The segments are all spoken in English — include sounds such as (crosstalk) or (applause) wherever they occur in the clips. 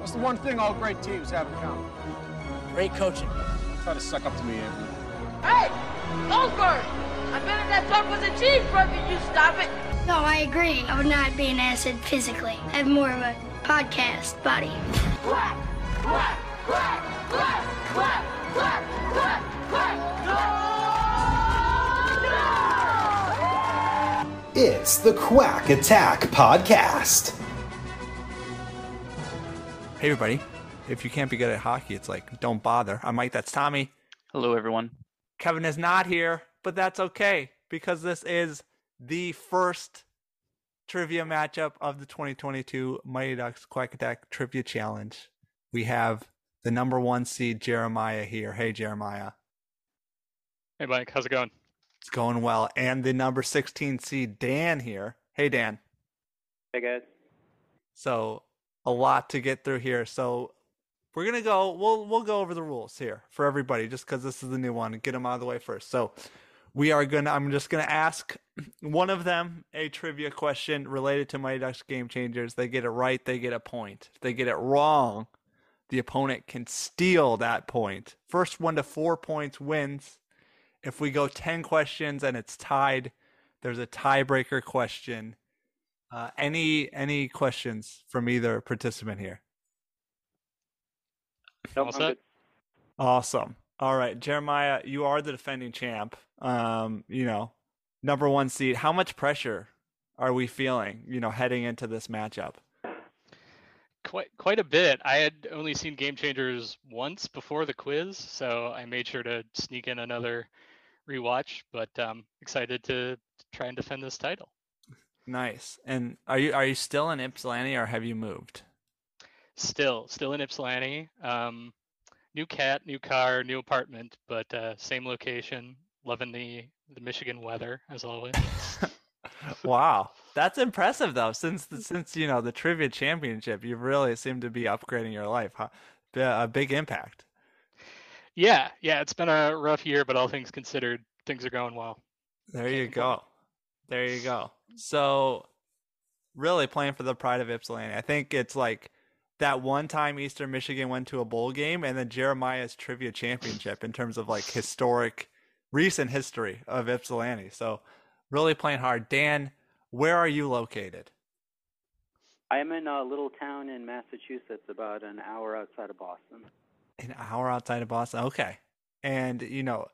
What's the one thing all great teams have in common? Great coaching. Try to suck up to me, Anthony. Hey! Goldberg! I bet if that dog was a cheeseburger, you stop it. No, I agree. I would not be an acid physically. I have more of a podcast body. Quack! Quack! Quack! Quack! Quack! Quack! Quack! Quack! No! No! It's the Quack Attack Podcast. Hey, everybody. If you can't be good at hockey, it's like, don't bother. I'm Mike. That's Tommy. Hello, everyone. Kevin is not here, but that's okay because this is the first trivia matchup of the 2022 Mighty Ducks Quack Attack Trivia Challenge. We have the number one seed, Jeremiah, here. Hey, Jeremiah. Hey, Mike. How's it going? It's going well. And the number 16 seed, Dan, here. Hey, Dan. Hey, guys. So, a lot to get through here. So, we're gonna go. We'll we'll go over the rules here for everybody, just because this is the new one. Get them out of the way first. So, we are gonna. I'm just gonna ask (clears throat) one of them a trivia question related to Mighty Ducks Game Changers. They get it right, they get a point. If they get it wrong, the opponent can steal that point. First one to four points wins. If we go ten questions and it's tied, there's a tiebreaker question. Uh, any any questions from either participant here? Nope, All I'm set? Awesome. All right, Jeremiah, you are the defending champ. Um, you know, number one seed. How much pressure are we feeling? You know, heading into this matchup. Quite quite a bit. I had only seen Game Changers once before the quiz, so I made sure to sneak in another rewatch. But um, excited to try and defend this title. Nice. And are you are you still in Ypsilanti or have you moved? Still, still in Ypsilanti. Um, new cat, new car, new apartment, but uh, same location. Loving the the Michigan weather as always. (laughs) (laughs) wow, that's impressive though. Since the, since you know the trivia championship, you really seem to be upgrading your life. Huh? B- A big impact. yeah, yeah. It's been a rough year, but all things considered, things are going well. There you go. There you go. So, really playing for the pride of Ypsilanti. I think it's like that one time Eastern Michigan went to a bowl game, and then Jeremiah's trivia championship in terms of like historic, recent history of Ypsilanti. So, really playing hard. Dan, where are you located? I am in a little town in Massachusetts, about an hour outside of Boston. An hour outside of Boston. Okay. And you know,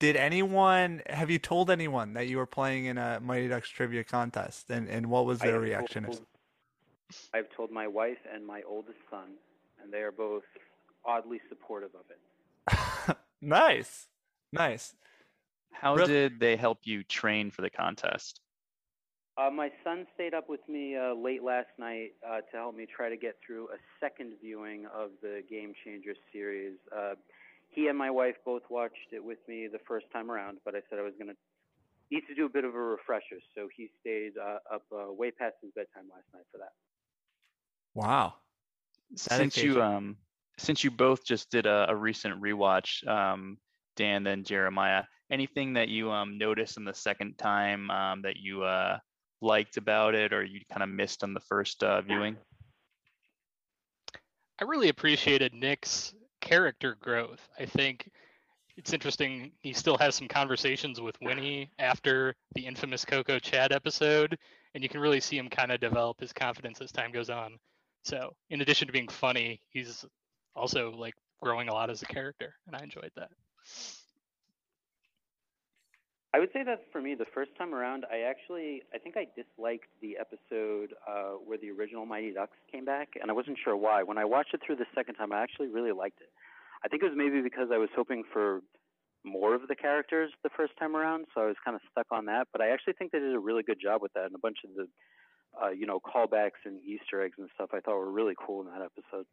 did anyone have you told anyone that you were playing in a Mighty Ducks trivia contest, and and what was their have reaction? told- I've told my wife and my oldest son, and they are both oddly supportive of it. (laughs) nice, nice. How Real- did they help you train for the contest? Uh, my son stayed up with me uh, late last night uh, to help me try to get through a second viewing of the Game Changers series. He and my wife both watched it with me the first time around, but I said I was going to need to do a bit of a refresher, so he stayed uh, up uh, way past his bedtime last night for that. Wow. Since Dedication. you um since you both just did a, a recent rewatch, um, Dan then Jeremiah, anything that you um noticed in the second time um that you uh liked about it or you kind of missed on the first uh, viewing? I really appreciated Nick's character growth. I think it's interesting. He still has some conversations with Winnie after the infamous Coco Chad episode, and you can really see him kind of develop his confidence as time goes on. So, in addition to being funny, he's also like growing a lot as a character, and I enjoyed that. I would say that for me, the first time around, I actually, I think I disliked the episode uh, where the original Mighty Ducks came back, and I wasn't sure why. When I watched it through the second time, I actually really liked it. I think it was maybe because I was hoping for more of the characters the first time around, so I was kind of stuck on that. But I actually think they did a really good job with that, and a bunch of the uh, you know, callbacks and Easter eggs and stuff. I thought were really cool in that episode.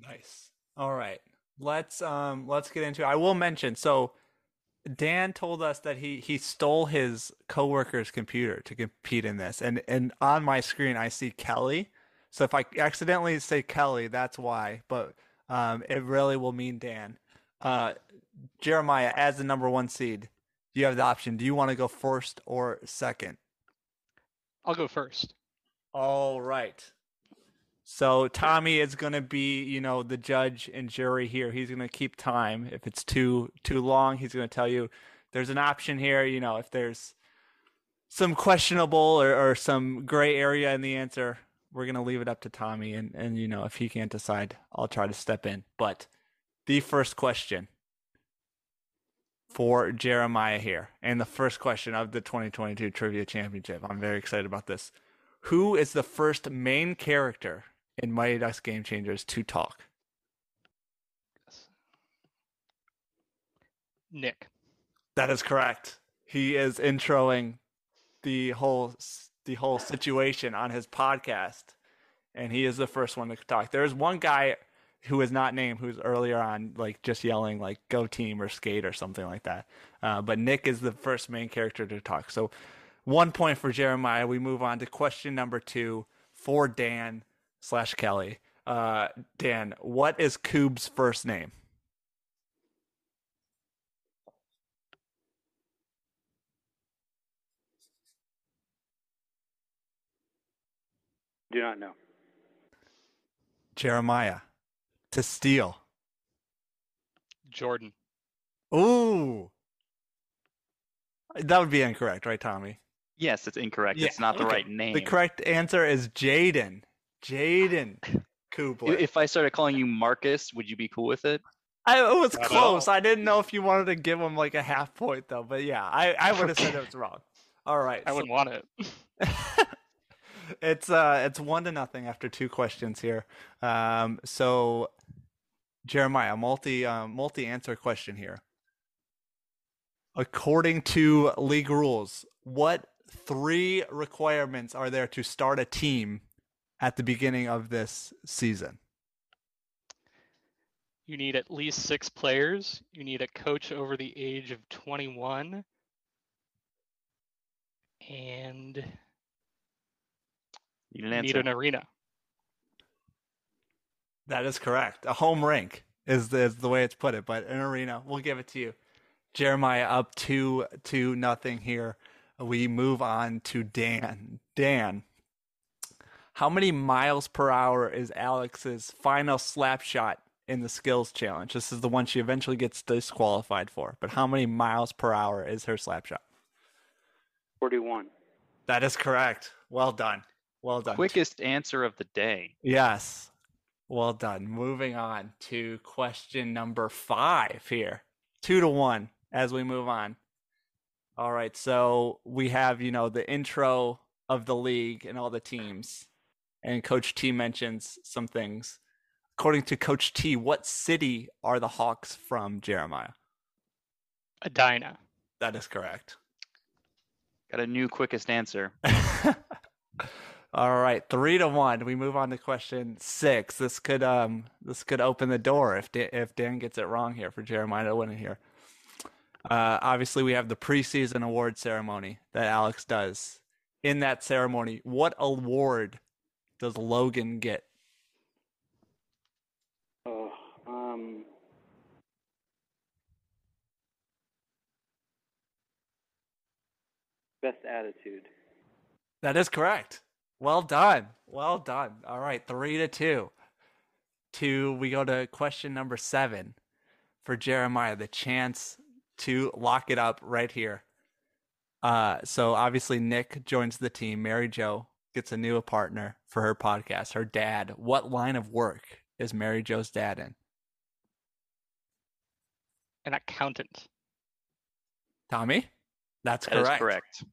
Nice. All right. Let's um let's get into it. I will mention so Dan told us that he he stole his coworker's computer to compete in this. And and on my screen I see Kelly. So if I accidentally say Kelly, that's why. But um it really will mean Dan. Uh Jeremiah as the number 1 seed. You have the option. Do you want to go first or second? I'll go first. All right. So Tommy is going to be, you know, the judge and jury here. He's going to keep time. If it's too too long, he's going to tell you there's an option here. You know, if there's some questionable or, or some gray area in the answer, we're going to leave it up to Tommy. And and you know, if he can't decide, I'll try to step in. But the first question for Jeremiah here, and the first question of the 2022 Trivia Championship. I'm very excited about this. Who is the first main character in Mighty Ducks Game Changers to talk? Nick. That is correct. He is introing the whole the whole situation on his podcast, and he is the first one to talk. There's one guy who is not named who's earlier on like just yelling like "Go team" or "Skate" or something like that. Uh, but Nick is the first main character to talk. So one point for Jeremiah. We move on to question number two for Dan slash Kelly. Uh, Dan, what is Koob's first name? Do not know. Jeremiah. To steal. Jordan. Ooh. That would be incorrect, right, Tommy? Yes, it's incorrect. Yeah, it's not the okay. right name. The correct answer is Jaden. Jaden Kubler. If I started calling you Marcus, would you be cool with it? I, it was Not close. all. I didn't know if you wanted to give him like a half point though, but yeah, I, I would have said it was wrong. All right. I so- wouldn't want it. (laughs) it's uh it's one to nothing after two questions here. Um so Jeremiah, multi um, multi answer question here. According to league rules, what three requirements are there to start a team at the beginning of this season? You need at least six players. You need a coach over the age of 21. And You didn't need an arena. That is correct. A home rink is the, is the way it's put it, but an arena. We'll give it to you. Jeremiah up two to nothing here. We move on to Dan. Dan, how many miles per hour is Alex's final slap shot in the skills challenge? This is the one she eventually gets disqualified for. But how many miles per hour is her slap shot? 41. That is correct. Well done. Well done. Quickest answer of the day. Yes. Well done. Moving on to question number five here. Two to one as we move on. All right. So we have, you know, the intro of the league and all the teams. And Coach T mentions some things. According to Coach T, what city are the Hawks from, Jeremiah? Edina. That is correct. Got a new quickest answer. (laughs) All right, three to one. We move on to question six. This could um this could open the door if Dan, if Dan gets it wrong here for Jeremiah to win it here. Uh, obviously, we have the preseason award ceremony that Alex does. In that ceremony, what award does Logan get? Oh, um, best attitude. That is correct. Well done. Well done. All right, three to two. Two. We go to question number seven for Jeremiah. The chance to lock it up right here. Uh, so obviously Nick joins the team. Mary Jo gets a new partner for her podcast. Her dad. What line of work is Mary Jo's dad in? An accountant. Tommy. That's That is correct. correct.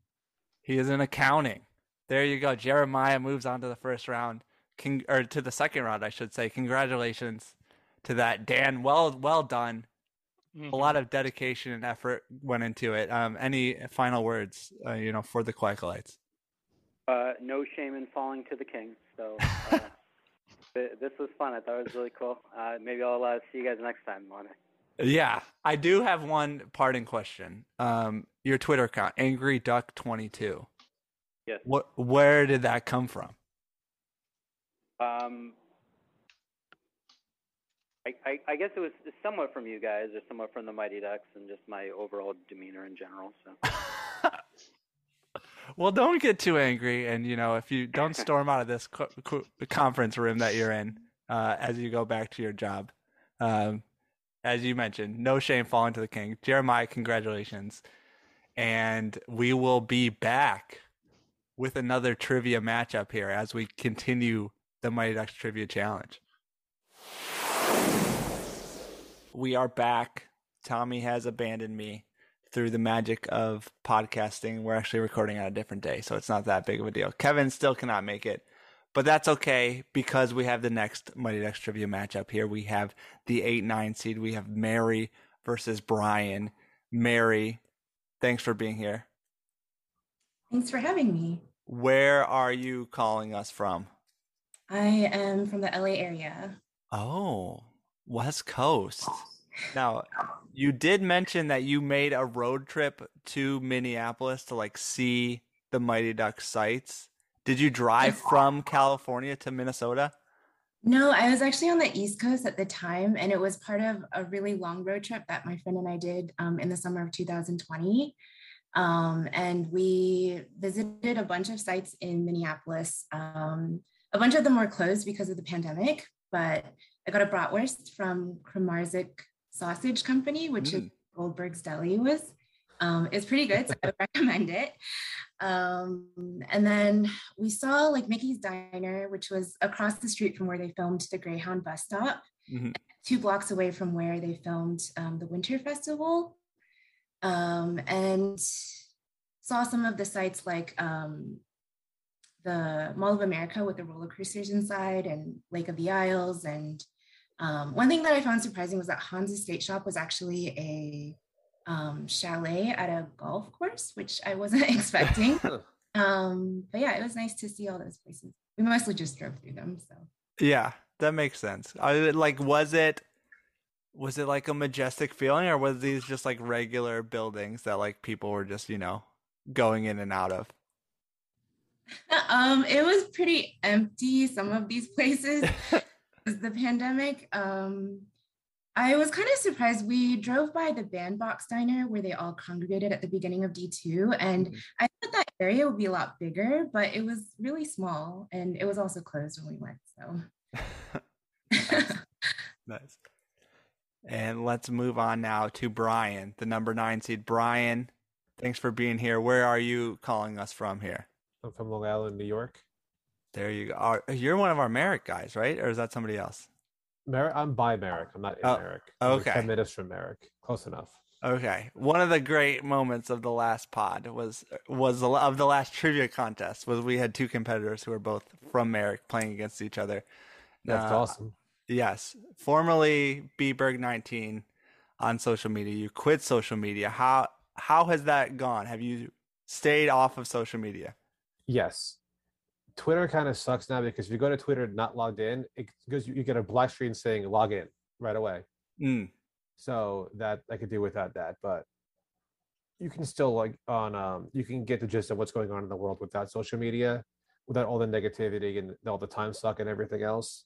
He is in accounting. There you go. Jeremiah moves on to the first round, Con- or to the second round, I should say. Congratulations to that, Dan. Well, well done. A lot of dedication and effort went into it. Um, any final words, uh, you know, for the Quacklites? Uh, no shame in falling to the king. So uh, (laughs) th- this was fun. I thought it was really cool. Uh, maybe I'll uh, see you guys next time on it. Yeah, I do have one parting question. Um, your Twitter account, Angry Duck Twenty Two. Yes. What? Where did that come from? Um, I, I, I guess it was somewhat from you guys, or somewhat from the Mighty Ducks, and just my overall demeanor in general. So. (laughs) Well, don't get too angry, and you know, if you don't storm out of this co- co- conference room that you're in uh, as you go back to your job, um, as you mentioned, no shame falling to the king. Jeremiah, congratulations, and we will be back with another trivia matchup here as we continue the Mighty Ducks Trivia Challenge. We are back. Tommy has abandoned me through the magic of podcasting. We're actually recording on a different day, so it's not that big of a deal. Kevin still cannot make it, but that's okay because we have the next Mighty Ducks trivia matchup here. We have the 8 9 seed. We have Mary versus Bryan. Mary, thanks for being here. Thanks for having me. Where are you calling us from? I am from the LA area. Oh, West Coast. Now, you did mention that you made a road trip to Minneapolis to like see the Mighty Ducks sites. Did you drive from California to Minnesota? No, I was actually on the East Coast at the time, and it was part of a really long road trip that my friend and I did um, in the summer of 2020. Um, and we visited a bunch of sites in Minneapolis. Um, a bunch of them were closed because of the pandemic, but I got a bratwurst from Kramarczuk Sausage Company, which is Goldberg's Deli was. Um, it's pretty good, so I would (laughs) recommend it. Um, and then we saw like Mickey's Diner, which was across the street from where they filmed the Greyhound bus stop, Mhm. two blocks away from where they filmed um, the Winter Festival. Um, and saw some of the sites like um, the Mall of America with the roller coasters inside and Lake of the Isles. And um, one thing that I found surprising was that Hans Estate Shop was actually a um, chalet at a golf course, which I wasn't (laughs) expecting. (laughs) um, but yeah, it was nice to see all those places. We mostly just drove through them. So Yeah, that makes sense. I like was it was it like a majestic feeling or was these just like regular buildings that like people were just, you know, going in and out of? (laughs) um, it was pretty empty, some of these places. Was the pandemic. Um, I was kind of surprised. We drove by the Bandbox Diner where they all congregated at the beginning of D2, and I thought that area would be a lot bigger, but it was really small, and it was also closed when we went. So (laughs) Nice. And let's move on now to Bryan, the number nine seed. Bryan, thanks for being here. Where are you calling us from here? I'm from Long Island, New York. There you go. Are, you're one of our Merrick guys, right? Or is that somebody else? Merrick, I'm by Merrick. I'm not in Oh, Merrick. I'm okay. Ten minutes from Merrick. Close enough. Okay. One of the great moments of the last pod was was of the last trivia contest was we had two competitors who were both from Merrick playing against each other. That's Uh, awesome. Yes, formerly Bberg19 on social media. You quit social media. How how has that gone? Have you stayed off of social media? Yes. Twitter kind of sucks now because if you go to Twitter not logged in, it goes you get a black screen saying log in right away. Mm. So that I could do without that, but you can still like on um you can get the gist of what's going on in the world without social media, without all the negativity and all the time suck and everything else.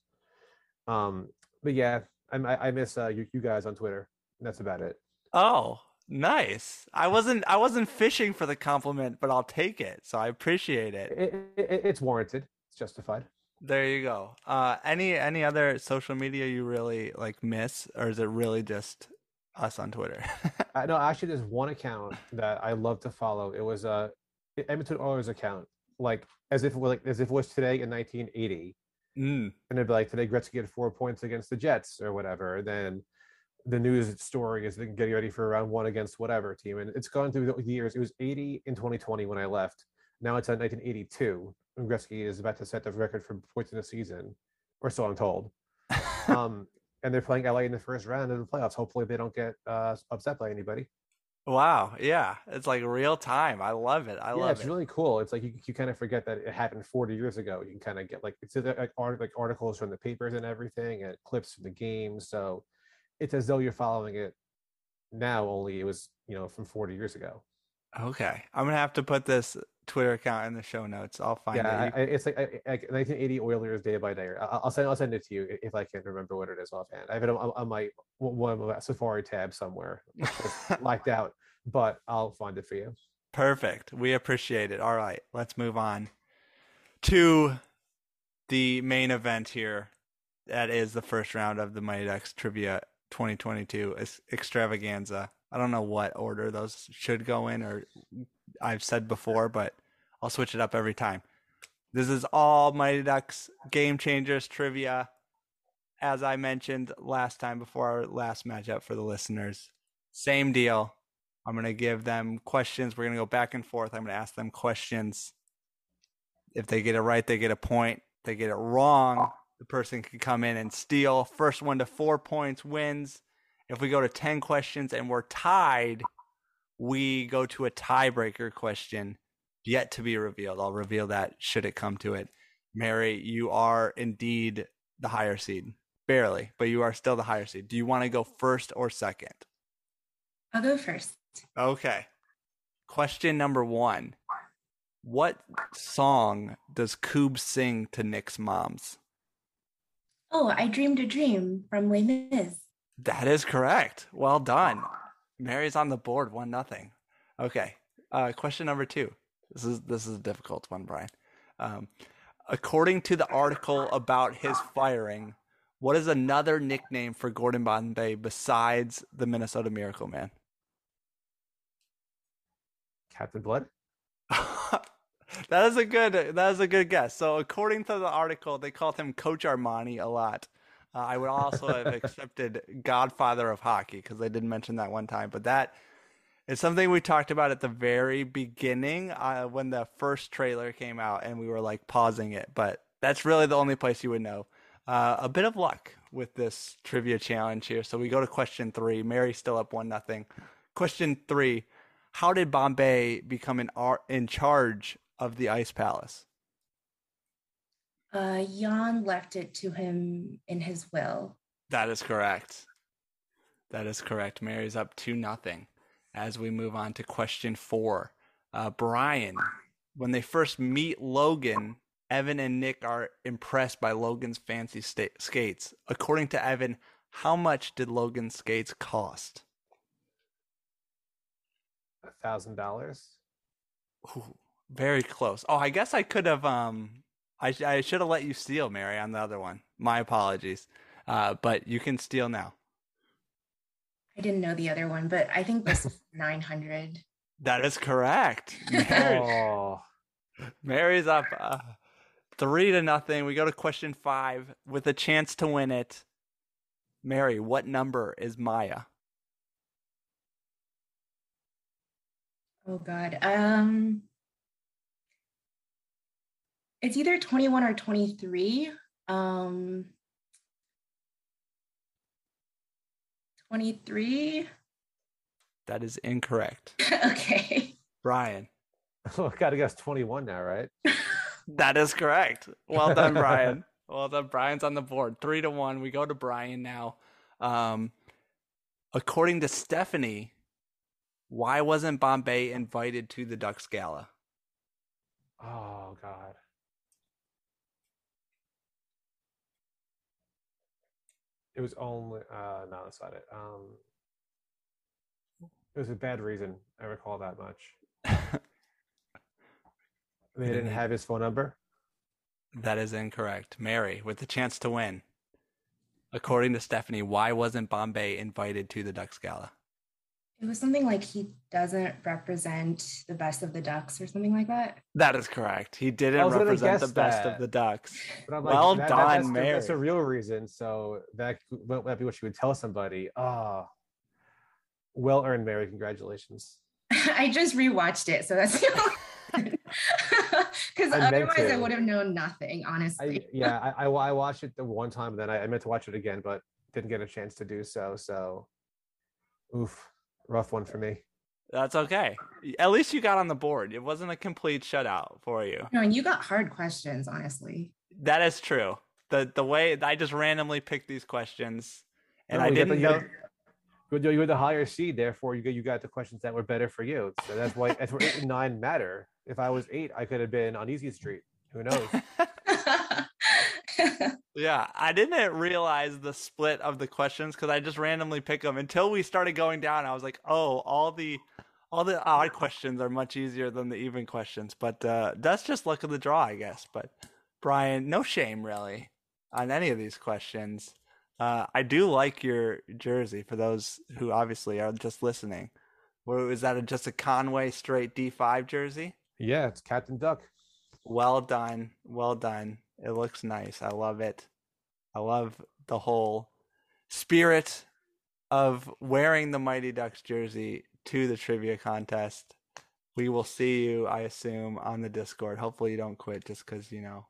Um, but yeah, I I I miss uh, you, you guys on Twitter. That's about it. Oh, nice. I wasn't I wasn't fishing for the compliment, but I'll take it. So I appreciate it. It, it, it's warranted. It's justified. There you go. Uh, any any other social media you really like miss, or is it really just us on Twitter? (laughs) I know actually there's one account that I love to follow. It was uh Edmonton Oilers account, like as if it was like as if it was today in 1980, Mm. and it'd be like today Gretzky had four points against the Jets or whatever. Then the news story is getting ready for round one against whatever team, and it's gone through the years. It was 80 in 2020 when I left. Now it's at 1982, and Gretzky is about to set the record for points in a season, or so I'm told. (laughs) um, and they're playing LA in the first round of the playoffs. Hopefully, they don't get uh, upset by anybody. Wow. Yeah. It's like real time. I love it. I yeah, love it's it. It's really cool. It's like you, you kind of forget that it happened 40 years ago. You can kind of get like it's uh, like, art, like articles from the papers and everything, and clips from the game. So it's as though you're following it now. Only it was you know from 40 years ago. Okay. I'm going to have to put this Twitter account in the show notes. I'll find yeah, it. I- it's like, I- like 1980 Oilers day by day. I- I'll send I'll send it to you if I can remember what it is offhand. I have it on, on my one of my Safari tab somewhere, (laughs) locked out, but I'll find it for you. Perfect. We appreciate it. All right, let's move on to the main event here. That is the first round of the Mighty Ducks Trivia 2022 ex- extravaganza. I don't know what order those should go in, or I've said before, but I'll switch it up every time. This is all Mighty Ducks Game Changers trivia. As I mentioned last time before our last matchup for the listeners, same deal. I'm going to give them questions. We're going to go back and forth. I'm going to ask them questions. If they get it right, they get a point. They get it wrong, the person can come in and steal. First one to four points wins. If we go to 10 questions and we're tied, we go to a tiebreaker question yet to be revealed. I'll reveal that should it come to it. Mary, you are indeed the higher seed. Barely, but you are still the higher seed. Do you want to go first or second? I'll go first. Okay. Question number one. What song does Koob sing to Nick's moms? Oh, I dreamed a dream from Les Mis. That is correct. Well done. Mary's on the board, one nothing. Okay. Uh, question number two. This is this is a difficult one, Bryan. Um, according to the article about his firing, what is another nickname for Gordon Bombay besides the Minnesota Miracle Man? Captain Blood. That is a good that is a good guess. So according to the article, they called him Coach Armani a lot. Uh, I would also have (laughs) accepted Godfather of Hockey because they did mention that one time, but that is something we talked about at the very beginning uh, when the first trailer came out, and we were like pausing it. But that's really the only place you would know. Uh, a bit of luck with this trivia challenge here. So we go to question three. Mary's still up one nothing. Question three: How did Bombay become in in charge of the Ice Palace? Uh, Jan left it to him in his will. That is correct. That is correct. Mary's up to nothing. As we move on to question four, uh, Bryan, when they first meet Logan, Evan and Nick are impressed by Logan's fancy sta- skates. According to Evan, how much did Logan's skates cost? A thousand dollars. Ooh, very close. Oh, I guess I could have. Um, I sh- I should have let you steal, Mary, on the other one. My apologies. Uh, but you can steal now. I didn't know the other one, but I think this is (laughs) 900. That is correct. (laughs) Mary, Oh, Mary's up uh, three to nothing. We go to question five with a chance to win it. Mary, what number is Maya? Oh God. Um, it's either 21 or 23. Um, 23. That is incorrect. (laughs) okay. Bryan, (laughs) oh, gotta guess 21 now, right? (laughs) that is correct. Well done, Bryan. well done. Bryan's on the board. Three to one. We go to Bryan now. Um, according to Stephanie, why wasn't Bombay invited to the Ducks Gala? Oh God. It was only uh no, that's not it. Um it was a bad reason. I recall that much. (laughs) They didn't have his phone number. That is incorrect. Mary, with the chance to win. According to Stephanie, why wasn't Bombay invited to the Ducks Gala? It was something like he doesn't represent the best of the Ducks or something like that. That is correct. He didn't represent the guess best of the Ducks. But I'm Well that- that- done, that's Mary. That's a real reason. So that might might be what she would tell somebody. Ah, well earned, Mary. Congratulations. (laughs) I just rewatched it, so that's (laughs) (laughs) because otherwise I to. would have known nothing, honestly. I yeah, I, I I watched it the one time, and then I, I meant to watch it again, but didn't get a chance to do so. So, oof, rough one for me. That's okay. At least you got on the board. It wasn't a complete shutout for you. No, and you got hard questions, honestly. That is true. The the way I just randomly picked these questions, and No, I you the- didn't you know. got- You you were the higher seed, therefore you got you got the questions that were better for you. So that's why that's where eight and nine matter. If I was eight, I could have been on Easy Street. Who knows? (laughs) (laughs) (laughs) Yeah, I didn't realize the split of the questions because I just randomly pick them until we started going down. I was like, oh, all the all the odd questions are much easier than the even questions. But uh, that's just luck of the draw, I guess. But Bryan, no shame really on any of these questions. Uh, I do like your jersey for those who obviously are just listening. Well, is that a, just a Conway straight D5 jersey? yeah, it's Captain Duck. Well done. Well done. It looks nice. I love it. I love the whole spirit of wearing the Mighty Ducks jersey to the trivia contest. We will see you, I assume, on the Discord. Hopefully, you don't quit just because, you know,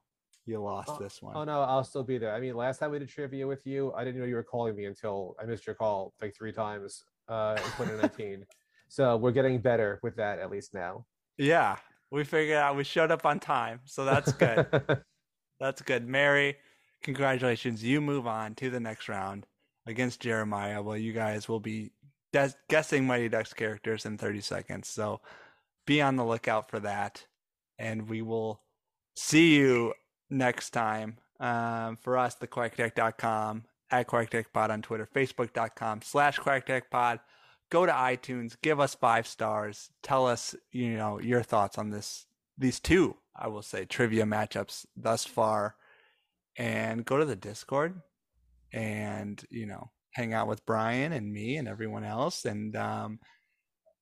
you lost Oh, this one. Oh no, I'll still be there. I mean, last time we did trivia with you, I didn't know you were calling me until I missed your call like three times uh, in 2019. (laughs) so we're getting better with that at least now. Yeah, we figured out we showed up on time. So that's good. (laughs) That's good. Mary, congratulations. You move on to the next round against Jeremiah. Well, you guys will be des- guessing Mighty Ducks characters in 30 seconds. So be on the lookout for that. And we will see you next time. Um, for us, the quackattack.com, at quackattackpod on Twitter, facebook.com slash quackattackpod. Go to iTunes, give us five stars. Tell us, you know, your thoughts on this these two, I will say, trivia matchups thus far. And go to the Discord and, you know, hang out with Bryan and me and everyone else. And um,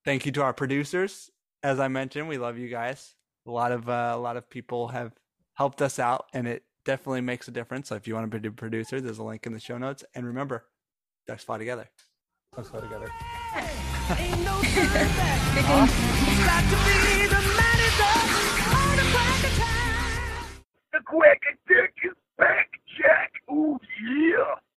thank you to our producers. As I mentioned, we love you guys. A lot of uh, a lot of people have helped us out, and it definitely makes a difference. So if you want to be a producer, there's a link in the show notes. And remember, Ducks fly together. Let's go together. (laughs) The quack attack is back, Jack. Ooh, yeah.